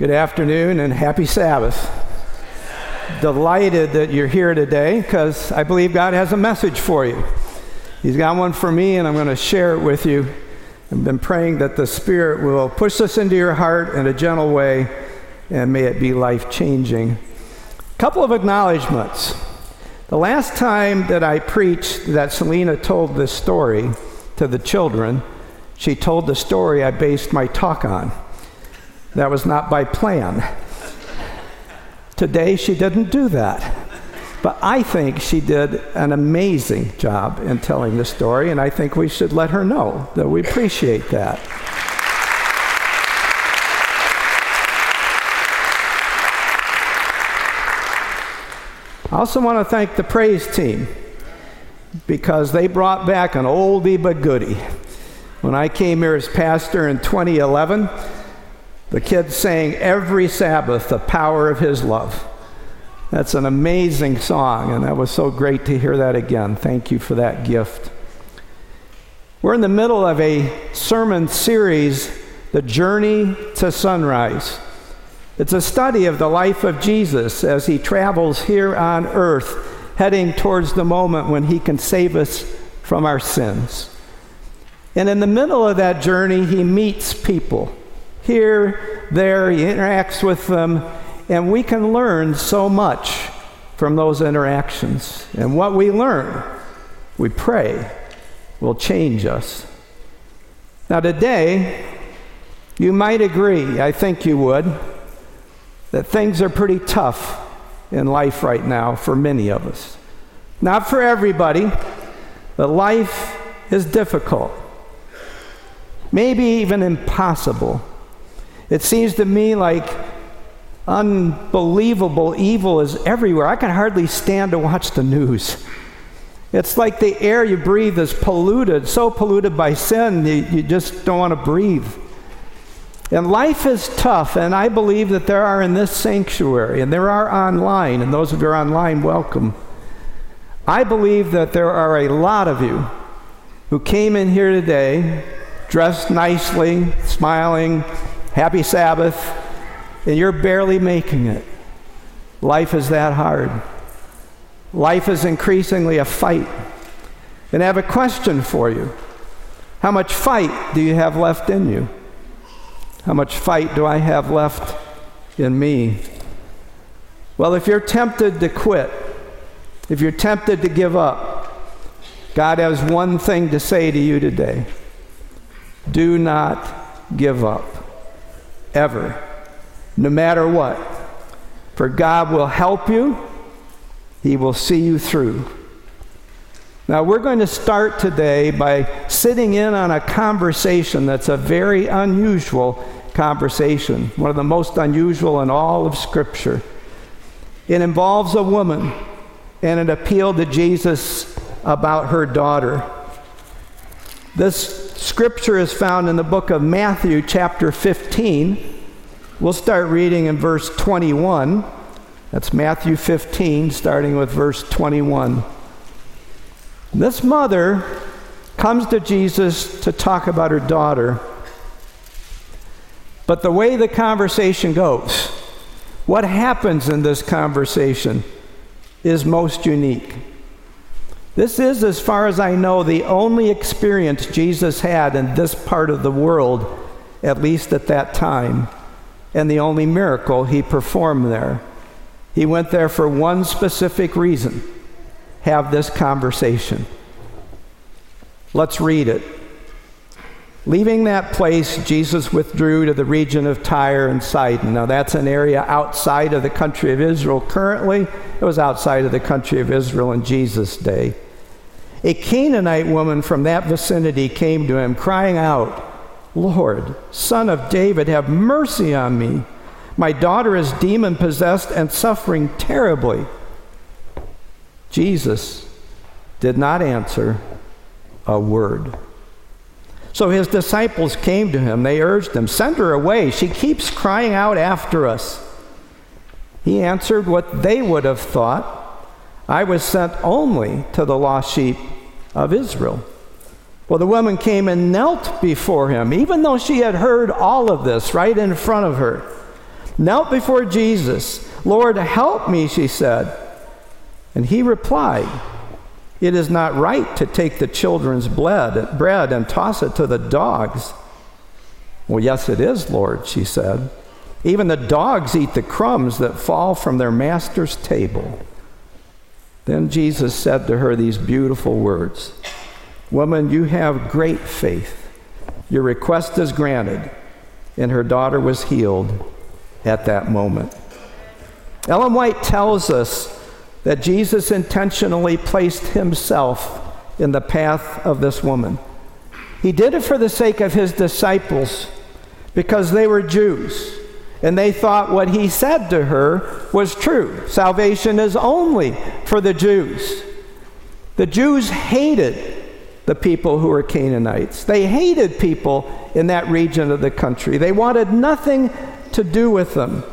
Good afternoon and happy Sabbath. Delighted that you're here today because I believe God has a message for you. He's got one for me, and I'm going to share it with you. I've been praying that the Spirit will push this into your heart in a gentle way, and may it be life changing. A couple of acknowledgments. The last time that I preached that Selena told this story to the children, she told the story I based my talk on. That was not by plan. Today, she didn't do that. But I think she did an amazing job in telling the story, and I think we should let her know that we appreciate that. I also want to thank the praise team because they brought back an oldie but goodie. When I came here as pastor in 2011, the kids sang every Sabbath the power of his love. That's an amazing song, and that was so great to hear that again. Thank you for that gift. We're in the middle of a sermon series, The Journey to SonRise. It's a study of the life of Jesus as he travels here on earth, heading towards the moment when he can save us from our sins. And in the middle of that journey, he meets people here, there, he interacts with them, and we can learn so much from those interactions. And what we learn, we pray, will change us. Now, today, you might agree, I think you would, that things are pretty tough in life right now for many of us. Not for everybody, but life is difficult, maybe even impossible. It seems to me like unbelievable evil is everywhere. I can hardly stand to watch the news. It's like the air you breathe is polluted, so polluted by sin, you, you just don't want to breathe. And life is tough, and I believe that there are in this sanctuary, and there are online, and those of you are online, welcome. I believe that there are a lot of you who came in here today dressed nicely, smiling, Happy Sabbath, and you're barely making it. Life is that hard. Life is increasingly a fight. And I have a question for you How much fight do you have left in you? How much fight do I have left in me? Well, if you're tempted to quit, if you're tempted to give up, God has one thing to say to you today do not give up ever, no matter what. For God will help you, He will see you through. Now, we're going to start today by sitting in on a conversation that's a very unusual conversation, one of the most unusual in all of Scripture. It involves a woman and an appeal to Jesus about her daughter. This scripture is found in the book of Matthew, chapter 15. We'll start reading in verse 21. That's Matthew 15, starting with verse 21. This mother comes to Jesus to talk about her daughter. But the way the conversation goes, what happens in this conversation, is most unique. This is, as far as I know, the only experience Jesus had in this part of the world, at least at that time, and the only miracle he performed there. He went there for one specific reason have this conversation. Let's read it. Leaving that place, Jesus withdrew to the region of Tyre and Sidon. Now, that's an area outside of the country of Israel currently. It was outside of the country of Israel in Jesus' day. A Canaanite woman from that vicinity came to him, crying out, Lord, son of David, have mercy on me. My daughter is demon possessed and suffering terribly. Jesus did not answer a word. So his disciples came to him. They urged him, Send her away. She keeps crying out after us. He answered what they would have thought I was sent only to the lost sheep of Israel. Well, the woman came and knelt before him, even though she had heard all of this right in front of her. knelt before Jesus. Lord, help me, she said. And he replied, It is not right to take the children's bread, and toss it to the dogs. Well, yes, it is, Lord, she said. Even the dogs eat the crumbs that fall from their master's table. Then Jesus said to her these beautiful words Woman, you have great faith. Your request is granted. And her daughter was healed at that moment. Ellen White tells us that Jesus intentionally placed himself in the path of this woman. He did it for the sake of his disciples because they were Jews and they thought what he said to her was true. Salvation is only for the Jews. The Jews hated the people who were Canaanites. They hated people in that region of the country. They wanted nothing to do with them.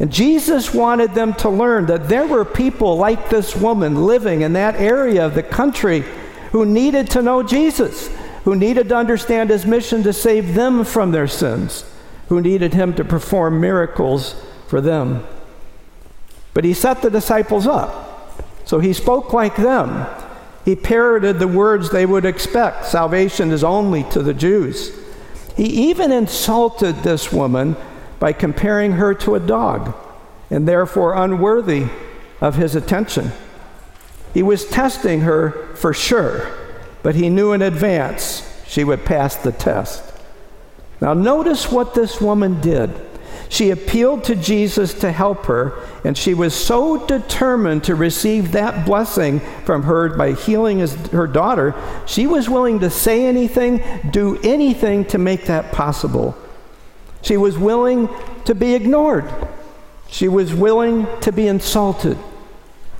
And Jesus wanted them to learn that there were people like this woman living in that area of the country who needed to know Jesus, who needed to understand his mission to save them from their sins, who needed him to perform miracles for them. But he set the disciples up. So he spoke like them. He parroted the words they would expect salvation is only to the Jews. He even insulted this woman by comparing her to a dog and therefore unworthy of his attention. He was testing her for sure, but he knew in advance she would pass the test. Now, notice what this woman did. She appealed to Jesus to help her, and she was so determined to receive that blessing from her by healing his, her daughter, she was willing to say anything, do anything to make that possible. She was willing to be ignored. She was willing to be insulted.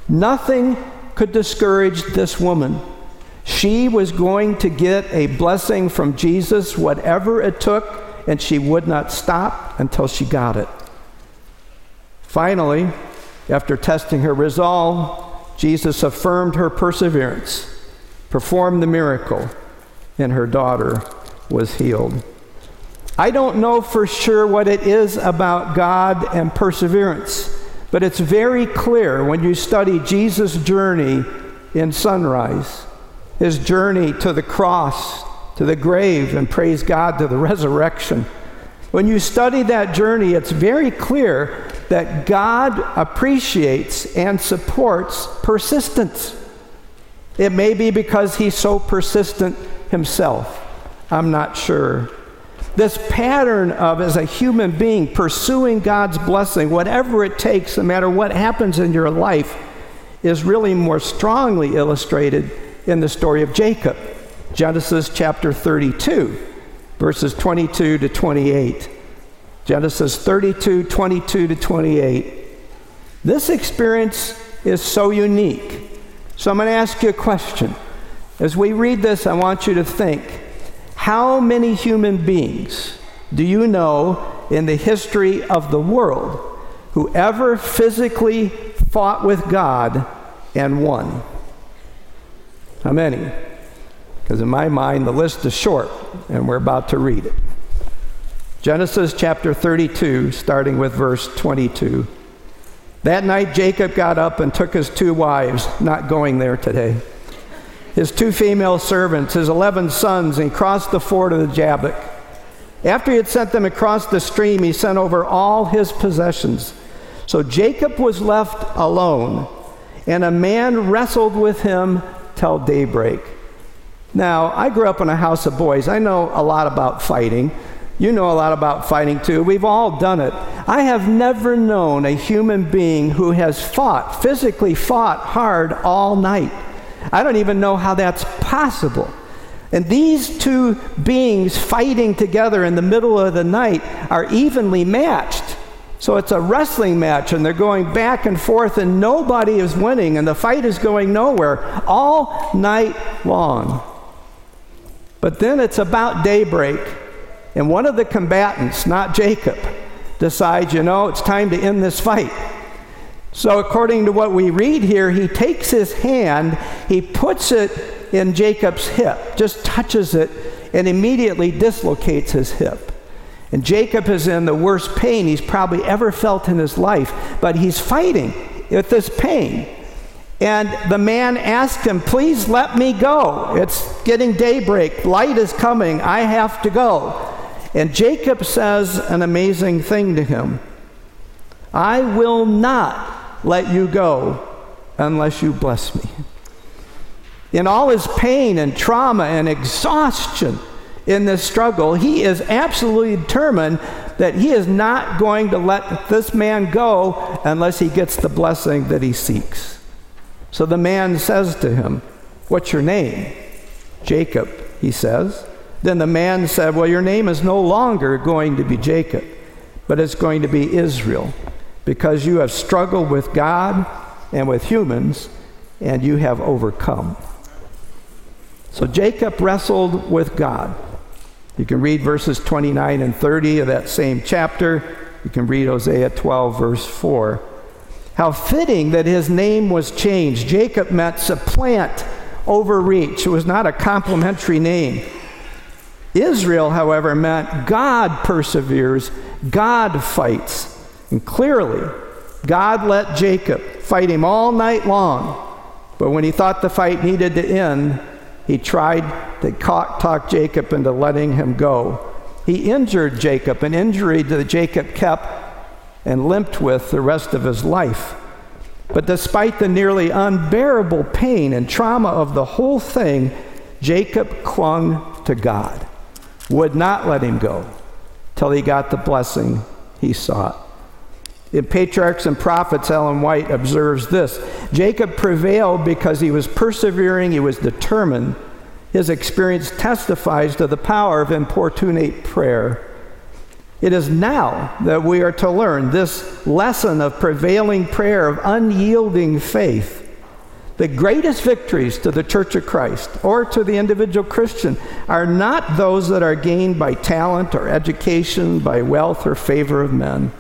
Nothing could discourage this woman. She was going to get a blessing from Jesus, whatever it took, and she would not stop until she got it. Finally, after testing her resolve, Jesus affirmed her perseverance, performed the miracle, and her daughter was healed. I don't know for sure what it is about God and perseverance, but it's very clear when you study Jesus' journey in sunrise, his journey to the cross, to the grave, and praise God to the resurrection. When you study that journey, it's very clear that God appreciates and supports persistence. It may be because he's so persistent himself. I'm not sure. This pattern of, as a human being, pursuing God's blessing, whatever it takes, no matter what happens in your life, is really more strongly illustrated in the story of Jacob. Genesis chapter 32, verses 22 to 28. Genesis 32, 22 to 28. This experience is so unique. So I'm going to ask you a question. As we read this, I want you to think how many human beings do you know in the history of the world who ever physically fought with God and won? How many? Because in my mind, the list is short, and we're about to read it. Genesis chapter 32, starting with verse 22. That night, Jacob got up and took his two wives, not going there today his two female servants, his 11 sons, and crossed the ford of the Jabbok. After he had sent them across the stream, he sent over all his possessions. So Jacob was left alone, and a man wrestled with him till daybreak. Now, I grew up in a house of boys. I know a lot about fighting. You know a lot about fighting too. We've all done it. I have never known a human being who has fought, physically fought hard all night. I don't even know how that's possible. And these two beings fighting together in the middle of the night are evenly matched. So it's a wrestling match, and they're going back and forth, and nobody is winning, and the fight is going nowhere all night long. But then it's about daybreak, and one of the combatants, not Jacob, decides, you know, it's time to end this fight. So, according to what we read here, he takes his hand, he puts it in Jacob's hip, just touches it, and immediately dislocates his hip. And Jacob is in the worst pain he's probably ever felt in his life, but he's fighting with this pain. And the man asked him, Please let me go. It's getting daybreak. Light is coming. I have to go. And Jacob says an amazing thing to him I will not let you go unless you bless me. In all his pain and trauma and exhaustion in this struggle, he is absolutely determined that he is not going to let this man go unless he gets the blessing that he seeks. So the man says to him, What's your name? Jacob, he says. Then the man said, Well, your name is no longer going to be Jacob, but it's going to be Israel, because you have struggled with God and with humans, and you have overcome. So Jacob wrestled with God. You can read verses 29 and 30 of that same chapter. You can read Hosea 12, verse 4. How fitting that his name was changed. Jacob meant supplant, overreach. It was not a complimentary name. Israel, however, meant God perseveres, God fights. And clearly, God let Jacob fight him all night long. But when he thought the fight needed to end, he tried to talk Jacob into letting him go. He injured Jacob, an injury that Jacob kept and limped with the rest of his life. But despite the nearly unbearable pain and trauma of the whole thing, Jacob clung to God, would not let him go till he got the blessing he sought. In Patriarchs and Prophets, Ellen White observes this Jacob prevailed because he was persevering, he was determined. His experience testifies to the power of importunate prayer. It is now that we are to learn this lesson of prevailing prayer, of unyielding faith. The greatest victories to the Church of Christ or to the individual Christian are not those that are gained by talent or education, by wealth or favor of men.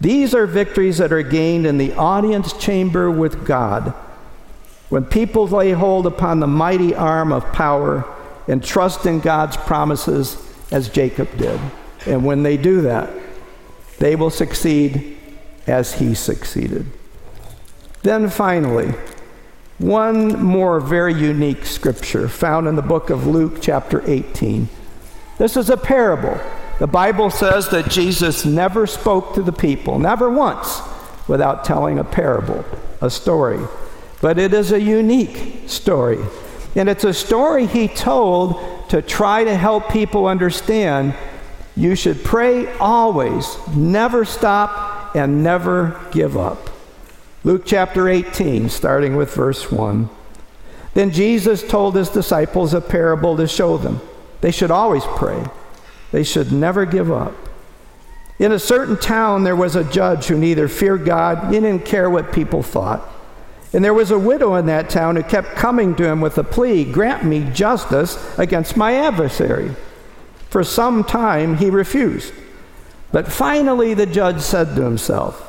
These are victories that are gained in the audience chamber with God. When people lay hold upon the mighty arm of power and trust in God's promises as Jacob did. And when they do that, they will succeed as he succeeded. Then finally, one more very unique scripture found in the book of Luke, chapter 18. This is a parable the Bible says that Jesus never spoke to the people, never once, without telling a parable, a story. But it is a unique story. And it's a story he told to try to help people understand you should pray always, never stop, and never give up. Luke chapter 18, starting with verse 1. Then Jesus told his disciples a parable to show them they should always pray they should never give up. In a certain town, there was a judge who neither feared God, he didn't care what people thought. And there was a widow in that town who kept coming to him with a plea Grant me justice against my adversary. For some time, he refused. But finally, the judge said to himself,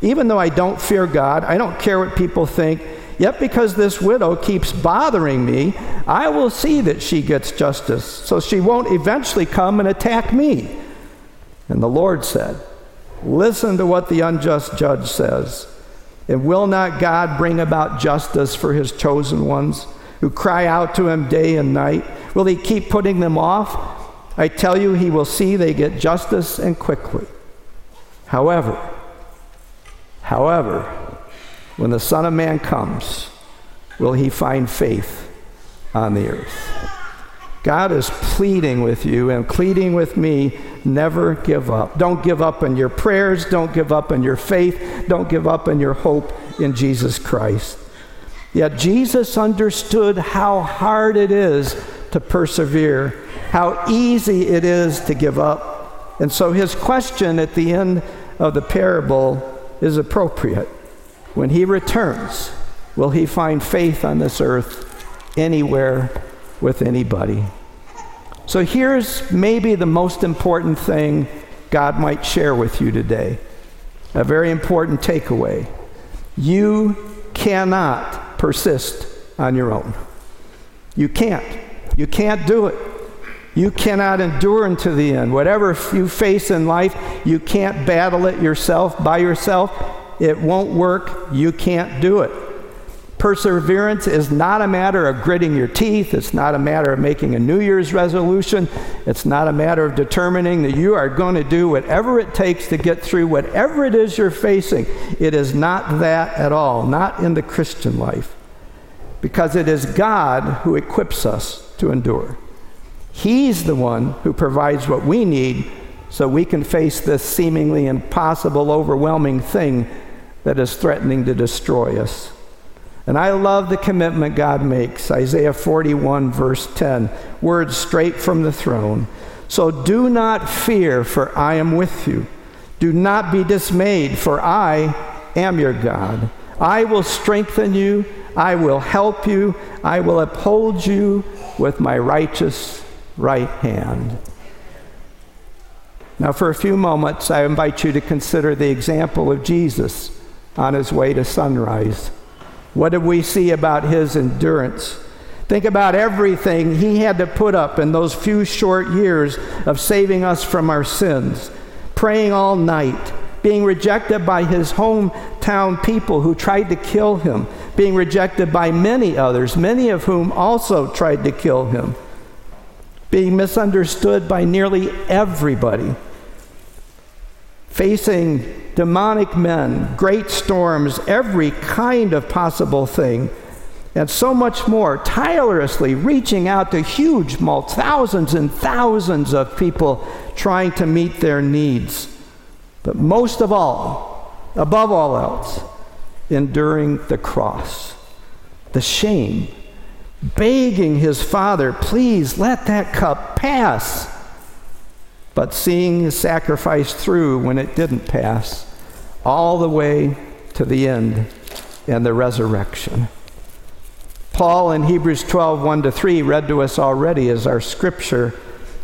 Even though I don't fear God, I don't care what people think, Yet because this widow keeps bothering me, I will see that she gets justice, so she won't eventually come and attack me. And the Lord said, Listen to what the unjust judge says. And will not God bring about justice for his chosen ones who cry out to him day and night? Will he keep putting them off? I tell you, he will see they get justice and quickly. However, however, when the Son of Man comes, will he find faith on the earth? God is pleading with you and pleading with me never give up. Don't give up in your prayers. Don't give up in your faith. Don't give up in your hope in Jesus Christ. Yet Jesus understood how hard it is to persevere, how easy it is to give up. And so his question at the end of the parable is appropriate. When he returns, will he find faith on this earth anywhere with anybody? So here's maybe the most important thing God might share with you today. A very important takeaway. You cannot persist on your own. You can't. You can't do it. You cannot endure unto the end. Whatever you face in life, you can't battle it yourself by yourself. It won't work. You can't do it. Perseverance is not a matter of gritting your teeth. It's not a matter of making a New Year's resolution. It's not a matter of determining that you are going to do whatever it takes to get through whatever it is you're facing. It is not that at all, not in the Christian life. Because it is God who equips us to endure. He's the one who provides what we need so we can face this seemingly impossible, overwhelming thing that is threatening to destroy us. And I love the commitment God makes. Isaiah 41, verse 10, words straight from the throne. So do not fear, for I am with you. Do not be dismayed, for I am your God. I will strengthen you. I will help you. I will uphold you with my righteous right hand. Now, for a few moments, I invite you to consider the example of Jesus on his way to sunrise. What did we see about his endurance? Think about everything he had to put up in those few short years of saving us from our sins, praying all night, being rejected by his hometown people who tried to kill him, being rejected by many others, many of whom also tried to kill him, being misunderstood by nearly everybody, facing demonic men, great storms, every kind of possible thing, and so much more, tirelessly reaching out to huge multitudes, thousands and thousands of people trying to meet their needs. But most of all, above all else, enduring the cross, the shame, begging his father, please let that cup pass. But seeing his sacrifice through when it didn't pass all the way to the end and the resurrection. Paul in Hebrews 12, 1 to 3, read to us already as our scripture,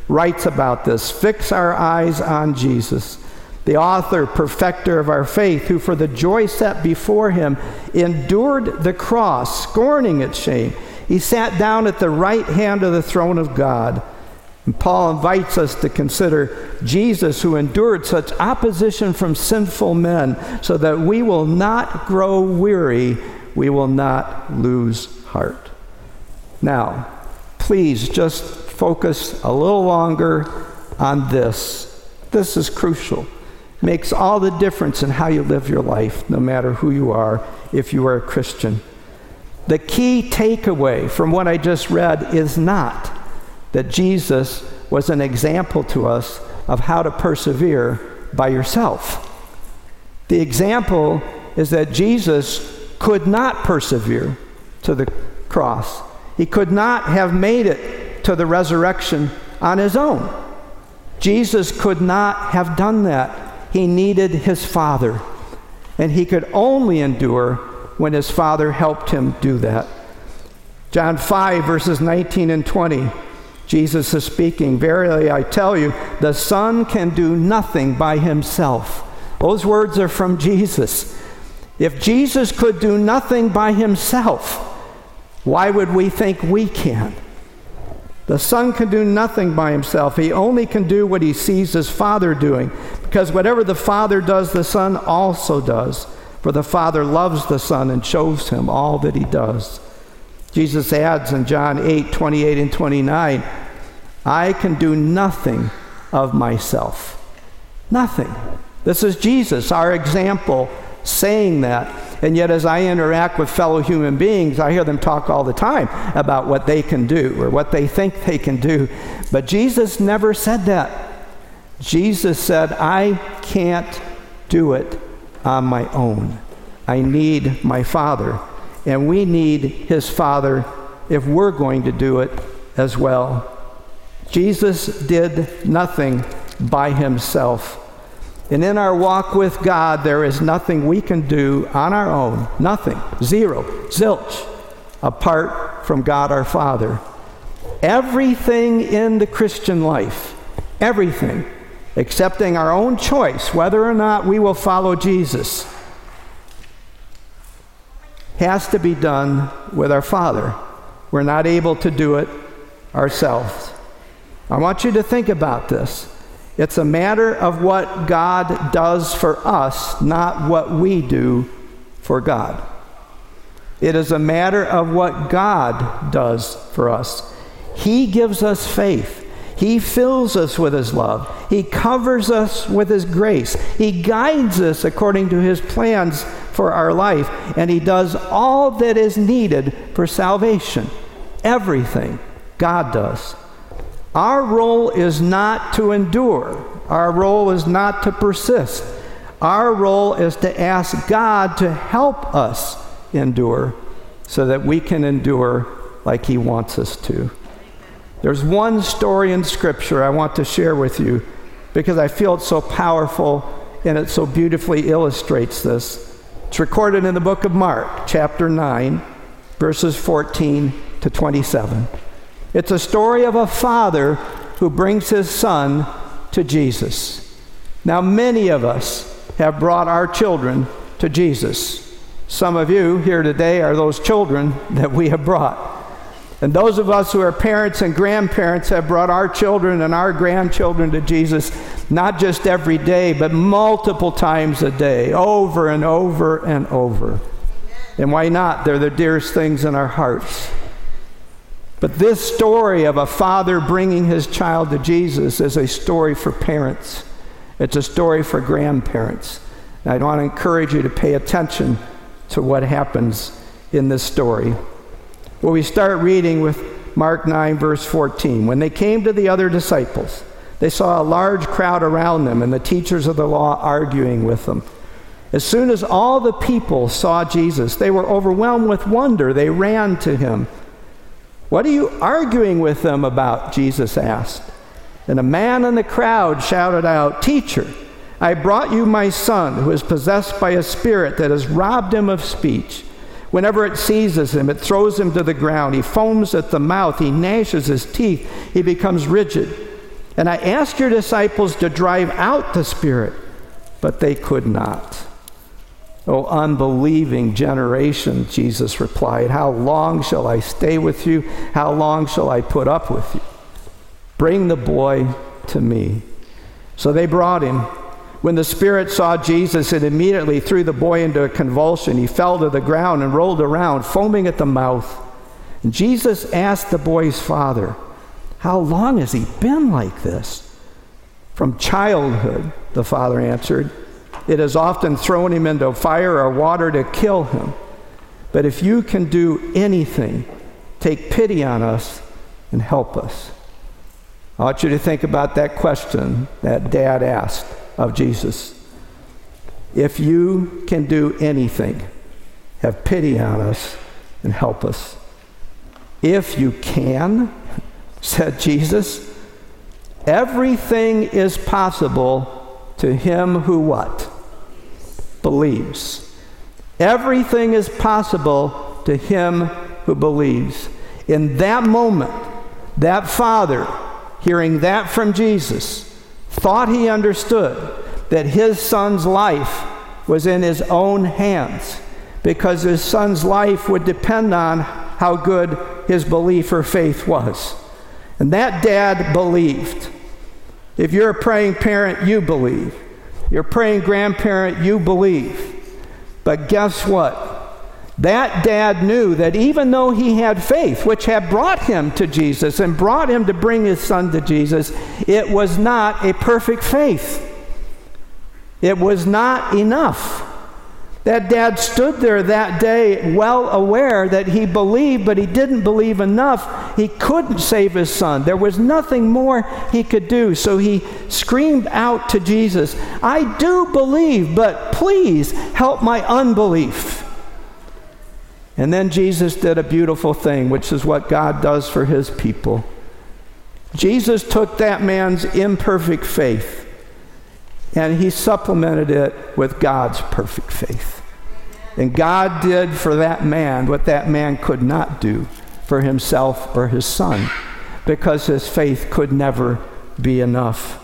writes about this. Fix our eyes on Jesus, the author, perfecter of our faith, who for the joy set before him endured the cross, scorning its shame. He sat down at the right hand of the throne of God. And Paul invites us to consider Jesus, who endured such opposition from sinful men, so that we will not grow weary, we will not lose heart. Now, please just focus a little longer on this. This is crucial. Makes all the difference in how you live your life, no matter who you are, if you are a Christian. The key takeaway from what I just read is not that Jesus was an example to us of how to persevere by yourself. The example is that Jesus could not persevere to the cross. He could not have made it to the resurrection on his own. Jesus could not have done that. He needed his Father. And he could only endure when his Father helped him do that. John 5, verses 19 and 20. Jesus is speaking, Verily I tell you, the Son can do nothing by himself. Those words are from Jesus. If Jesus could do nothing by himself, why would we think we can? The Son can do nothing by himself. He only can do what he sees his Father doing, because whatever the Father does, the Son also does. For the Father loves the Son and shows him all that he does. Jesus adds in John 8 28 and 29, I can do nothing of myself. Nothing. This is Jesus, our example, saying that. And yet, as I interact with fellow human beings, I hear them talk all the time about what they can do or what they think they can do. But Jesus never said that. Jesus said, I can't do it on my own. I need my Father and we need his Father if we're going to do it as well. Jesus did nothing by himself. And in our walk with God, there is nothing we can do on our own. Nothing. Zero. Zilch. Apart from God our Father. Everything in the Christian life, everything, excepting our own choice, whether or not we will follow Jesus, has to be done with our Father. We're not able to do it ourselves. I want you to think about this. It's a matter of what God does for us, not what we do for God. It is a matter of what God does for us. He gives us faith. He fills us with His love. He covers us with His grace. He guides us according to His plans for our life. And He does all that is needed for salvation. Everything God does. Our role is not to endure, our role is not to persist. Our role is to ask God to help us endure so that we can endure like He wants us to. There's one story in Scripture I want to share with you because I feel it's so powerful and it so beautifully illustrates this. It's recorded in the book of Mark, chapter 9, verses 14 to 27. It's a story of a father who brings his son to Jesus. Now, many of us have brought our children to Jesus. Some of you here today are those children that we have brought. And those of us who are parents and grandparents have brought our children and our grandchildren to Jesus, not just every day, but multiple times a day, over and over and over. And why not? They're the dearest things in our hearts. But this story of a father bringing his child to Jesus is a story for parents, it's a story for grandparents. And I want to encourage you to pay attention to what happens in this story. Well, we start reading with Mark 9, verse 14. When they came to the other disciples, they saw a large crowd around them and the teachers of the law arguing with them. As soon as all the people saw Jesus, they were overwhelmed with wonder. They ran to him. What are you arguing with them about? Jesus asked. And a man in the crowd shouted out, Teacher, I brought you my son who is possessed by a spirit that has robbed him of speech. Whenever it seizes him, it throws him to the ground. He foams at the mouth. He gnashes his teeth. He becomes rigid. And I asked your disciples to drive out the spirit, but they could not. O unbelieving generation, Jesus replied, How long shall I stay with you? How long shall I put up with you? Bring the boy to me. So they brought him. When the Spirit saw Jesus, it immediately threw the boy into a convulsion. He fell to the ground and rolled around, foaming at the mouth. And Jesus asked the boy's father, How long has he been like this? From childhood, the father answered. It has often thrown him into fire or water to kill him. But if you can do anything, take pity on us and help us. I want you to think about that question that dad asked of Jesus. If you can do anything, have pity on us and help us. If you can, said Jesus, everything is possible to him who what? Believes. Everything is possible to him who believes. In that moment, that father, hearing that from Jesus, thought he understood that his son's life was in his own hands because his son's life would depend on how good his belief or faith was. And that dad believed. If you're a praying parent, you believe. You're a praying grandparent, you believe. But guess what? That dad knew that even though he had faith, which had brought him to Jesus and brought him to bring his son to Jesus, it was not a perfect faith. It was not enough. That dad stood there that day well aware that he believed, but he didn't believe enough. He couldn't save his son. There was nothing more he could do. So he screamed out to Jesus, I do believe, but please help my unbelief. And then Jesus did a beautiful thing, which is what God does for his people. Jesus took that man's imperfect faith and he supplemented it with God's perfect faith. And God did for that man what that man could not do for himself or his son because his faith could never be enough.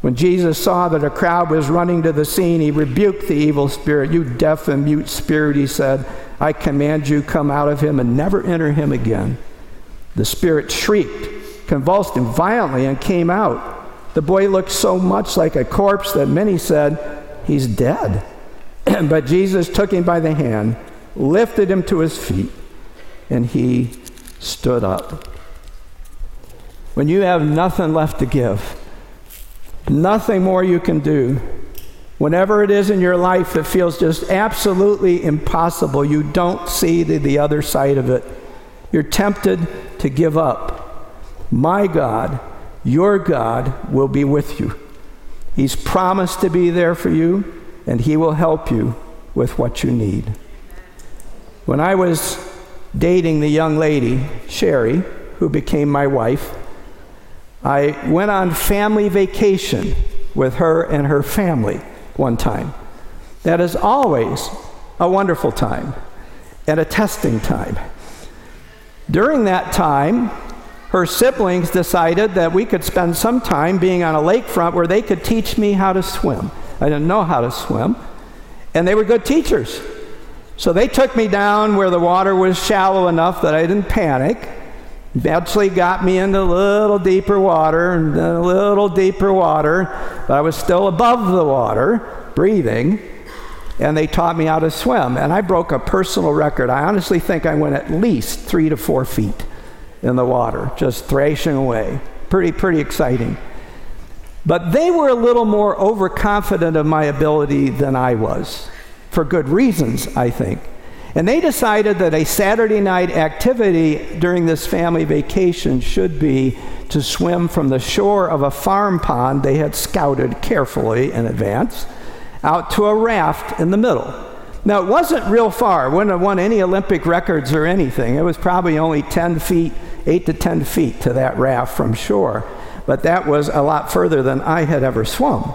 When Jesus saw that a crowd was running to the scene, he rebuked the evil spirit. You deaf and mute spirit, he said. I command you, come out of him and never enter him again. The spirit shrieked convulsed him violently and came out. The boy looked so much like a corpse that many said, He's dead. but Jesus took him by the hand, lifted him to his feet, and he stood up. When you have nothing left to give, nothing more you can do, whenever it is in your life that feels just absolutely impossible, you don't see the, the other side of it. You're tempted to give up. My God, your God, will be with you. He's promised to be there for you, and He will help you with what you need. When I was dating the young lady, Sherry, who became my wife, I went on family vacation with her and her family one time. That is always a wonderful time and a testing time. During that time, her siblings decided that we could spend some time being on a lakefront where they could teach me how to swim. I didn't know how to swim, and they were good teachers. So they took me down where the water was shallow enough that I didn't panic. Eventually got me into a little deeper water and a little deeper water, but I was still above the water, breathing, and they taught me how to swim. And I broke a personal record. I honestly think I went at least three to four feet in the water, just thrashing away. Pretty, pretty exciting. But they were a little more overconfident of my ability than I was, for good reasons, I think. And they decided that a Saturday night activity during this family vacation should be to swim from the shore of a farm pond they had scouted carefully in advance out to a raft in the middle. Now, it wasn't real far. It wouldn't have won any Olympic records or anything. It was probably only 10 feet, 8 to 10 feet to that raft from shore. But that was a lot further than I had ever swum.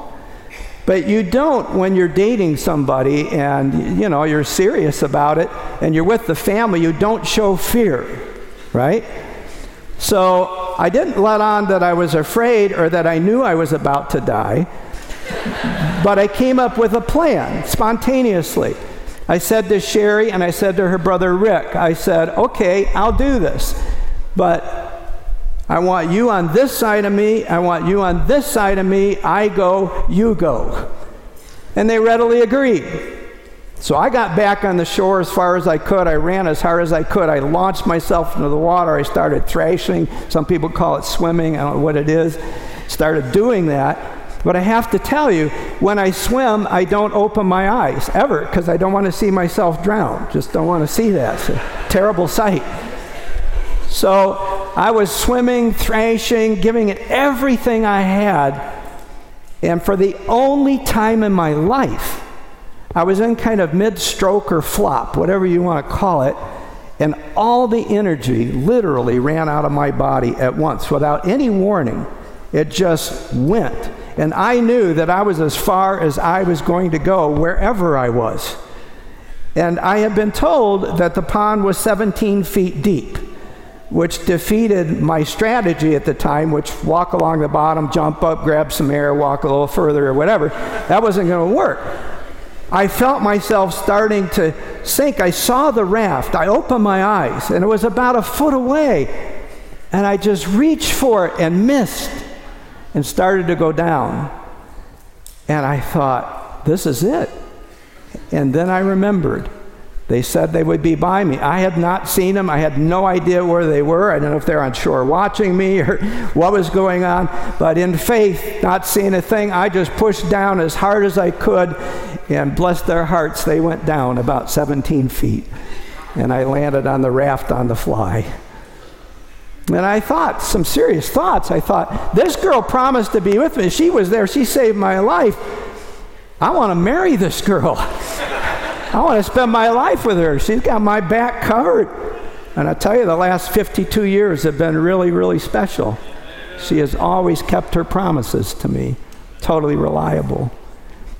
But you don't when you're dating somebody and you know you're serious about it and you're with the family, you don't show fear, right? So I didn't let on that I was afraid or that I knew I was about to die. but I came up with a plan spontaneously. I said to Sherry and I said to her brother Rick, I said, okay, I'll do this. But I want you on this side of me. I want you on this side of me. I go, you go. And they readily agreed. So I got back on the shore as far as I could. I ran as hard as I could. I launched myself into the water. I started thrashing. Some people call it swimming. I don't know what it is. Started doing that. But I have to tell you, when I swim, I don't open my eyes ever because I don't want to see myself drown. Just don't want to see that. Terrible sight. So I was swimming, thrashing, giving it everything I had. And for the only time in my life, I was in kind of mid stroke or flop, whatever you want to call it. And all the energy literally ran out of my body at once without any warning. It just went. And I knew that I was as far as I was going to go wherever I was. And I had been told that the pond was 17 feet deep which defeated my strategy at the time, which walk along the bottom, jump up, grab some air, walk a little further, or whatever. That wasn't going to work. I felt myself starting to sink. I saw the raft. I opened my eyes, and it was about a foot away. And I just reached for it and missed and started to go down. And I thought, this is it. And then I remembered they said they would be by me. I had not seen them. I had no idea where they were. I don't know if they're on shore watching me or what was going on. But in faith, not seeing a thing, I just pushed down as hard as I could. And bless their hearts, they went down about 17 feet. And I landed on the raft on the fly. And I thought some serious thoughts. I thought, this girl promised to be with me. She was there. She saved my life. I want to marry this girl. I want to spend my life with her. She's got my back covered. And I tell you, the last 52 years have been really, really special. She has always kept her promises to me, totally reliable.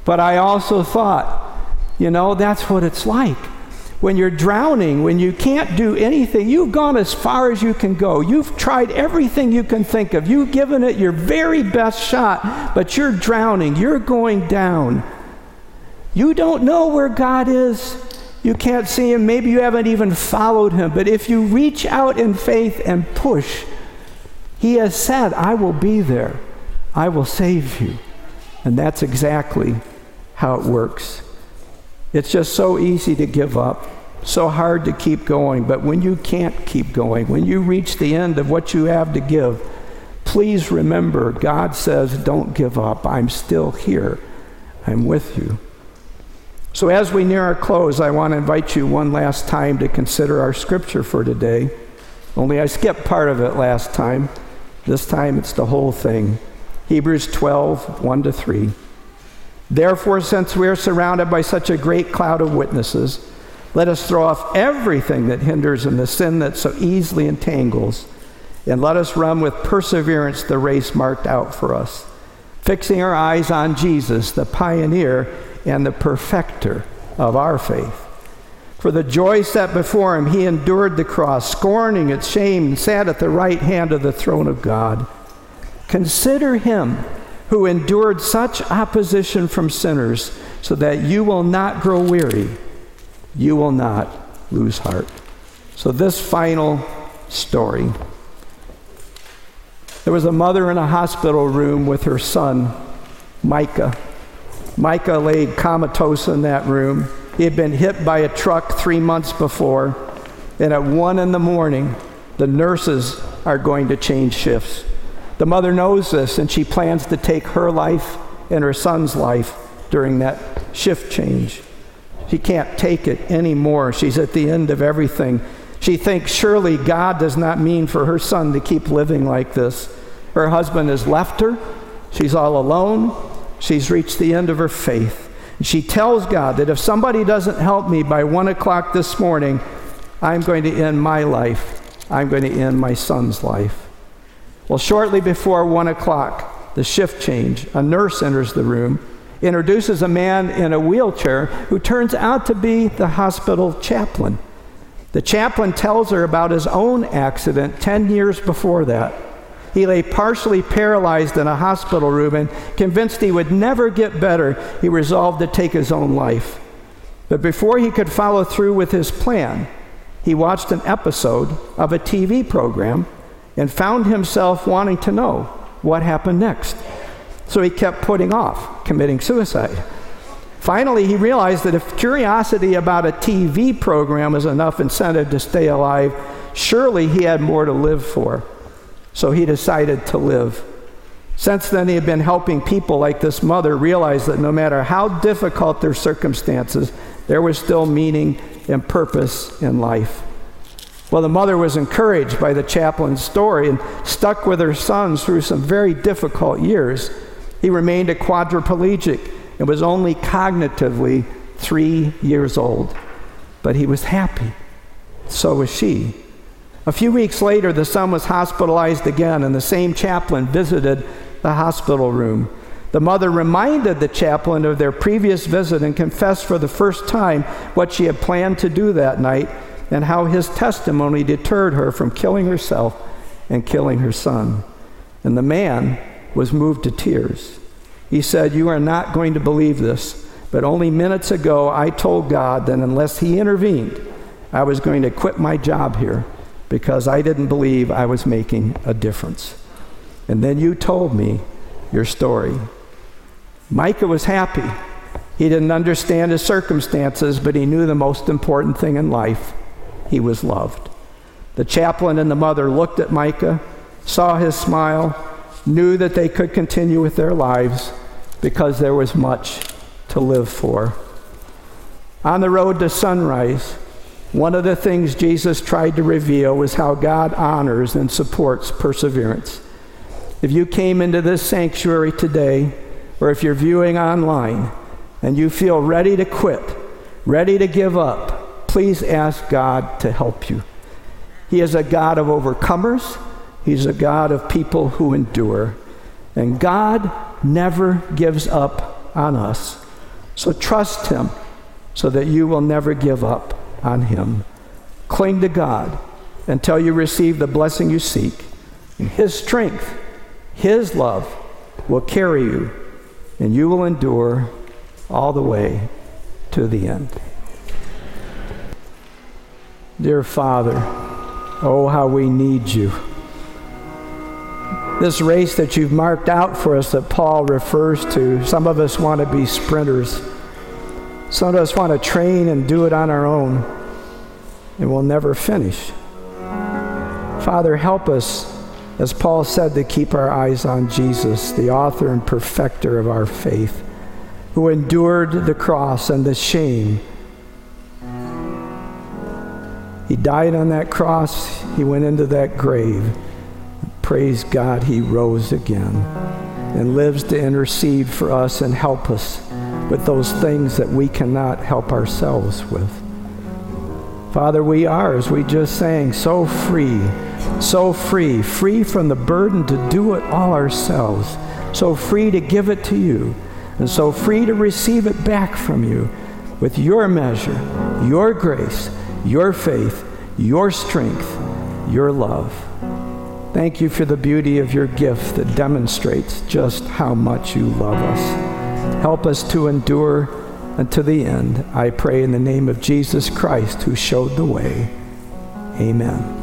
But I also thought, you know, that's what it's like. When you're drowning, when you can't do anything, you've gone as far as you can go. You've tried everything you can think of. You've given it your very best shot, but you're drowning. You're going down. You don't know where God is. You can't see him. Maybe you haven't even followed him. But if you reach out in faith and push, He has said, I will be there. I will save you. And that's exactly how it works. It's just so easy to give up, so hard to keep going. But when you can't keep going, when you reach the end of what you have to give, please remember God says, Don't give up. I'm still here. I'm with you. So, as we near our close, I want to invite you one last time to consider our scripture for today. Only I skipped part of it last time. This time it's the whole thing. Hebrews 12, 1 to 3. Therefore, since we are surrounded by such a great cloud of witnesses, let us throw off everything that hinders and the sin that so easily entangles, and let us run with perseverance the race marked out for us, fixing our eyes on Jesus, the pioneer and the perfecter of our faith. For the joy set before him, he endured the cross, scorning its shame, and sat at the right hand of the throne of God. Consider him who endured such opposition from sinners, so that you will not grow weary, you will not lose heart. So, this final story. There was a mother in a hospital room with her son, Micah. Micah lay comatose in that room. He had been hit by a truck three months before, and at one in the morning, the nurses are going to change shifts. The mother knows this, and she plans to take her life and her son's life during that shift change. She can't take it anymore. She's at the end of everything. She thinks surely God does not mean for her son to keep living like this. Her husband has left her. She's all alone. She's reached the end of her faith. She tells God that if somebody doesn't help me by one o'clock this morning, I'm going to end my life. I'm going to end my son's life. Well, shortly before one o'clock, the shift change, a nurse enters the room, introduces a man in a wheelchair who turns out to be the hospital chaplain. The chaplain tells her about his own accident 10 years before that. He lay partially paralyzed in a hospital room and convinced he would never get better, he resolved to take his own life. But before he could follow through with his plan, he watched an episode of a TV program and found himself wanting to know what happened next. So he kept putting off committing suicide. Finally, he realized that if curiosity about a TV program is enough incentive to stay alive, surely he had more to live for. So he decided to live. Since then, he had been helping people like this mother realize that no matter how difficult their circumstances, there was still meaning and purpose in life. Well, the mother was encouraged by the chaplain's story and stuck with her son through some very difficult years. He remained a quadriplegic and was only cognitively three years old. But he was happy. So was she. A few weeks later, the son was hospitalized again, and the same chaplain visited the hospital room. The mother reminded the chaplain of their previous visit and confessed for the first time what she had planned to do that night and how his testimony deterred her from killing herself and killing her son. And the man was moved to tears. He said, You are not going to believe this, but only minutes ago I told God that unless He intervened, I was going to quit my job here because I didn't believe I was making a difference. And then you told me your story. Micah was happy. He didn't understand his circumstances, but he knew the most important thing in life he was loved. The chaplain and the mother looked at Micah, saw his smile, knew that they could continue with their lives because there was much to live for. On the road to SonRise, one of the things Jesus tried to reveal was how God honors and supports perseverance. If you came into this sanctuary today, or if you're viewing online, and you feel ready to quit, ready to give up, please ask God to help you. He is a God of overcomers, He's a God of people who endure. And God never gives up on us. So trust Him so that you will never give up on Him. Cling to God until you receive the blessing you seek. And His strength, His love will carry you, and you will endure all the way to the end. Dear Father, oh, how we need you. this race that you've marked out for us that Paul refers to. Some of us want to be sprinters. Some of us want to train and do it on our own, and we'll never finish. Father, help us, as Paul said, to keep our eyes on Jesus, the author and perfecter of our faith, who endured the cross and the shame. He died on that cross, he went into that grave. Praise God, he rose again and lives to intercede for us and help us with those things that we cannot help ourselves with. Father, we are, as we just sang, so free so free, free from the burden to do it all ourselves, so free to give it to you, and so free to receive it back from you with your measure, your grace, your faith, your strength, your love. Thank you for the beauty of your gift that demonstrates just how much you love us. Help us to endure unto the end. I pray in the name of Jesus Christ, who showed the way. Amen.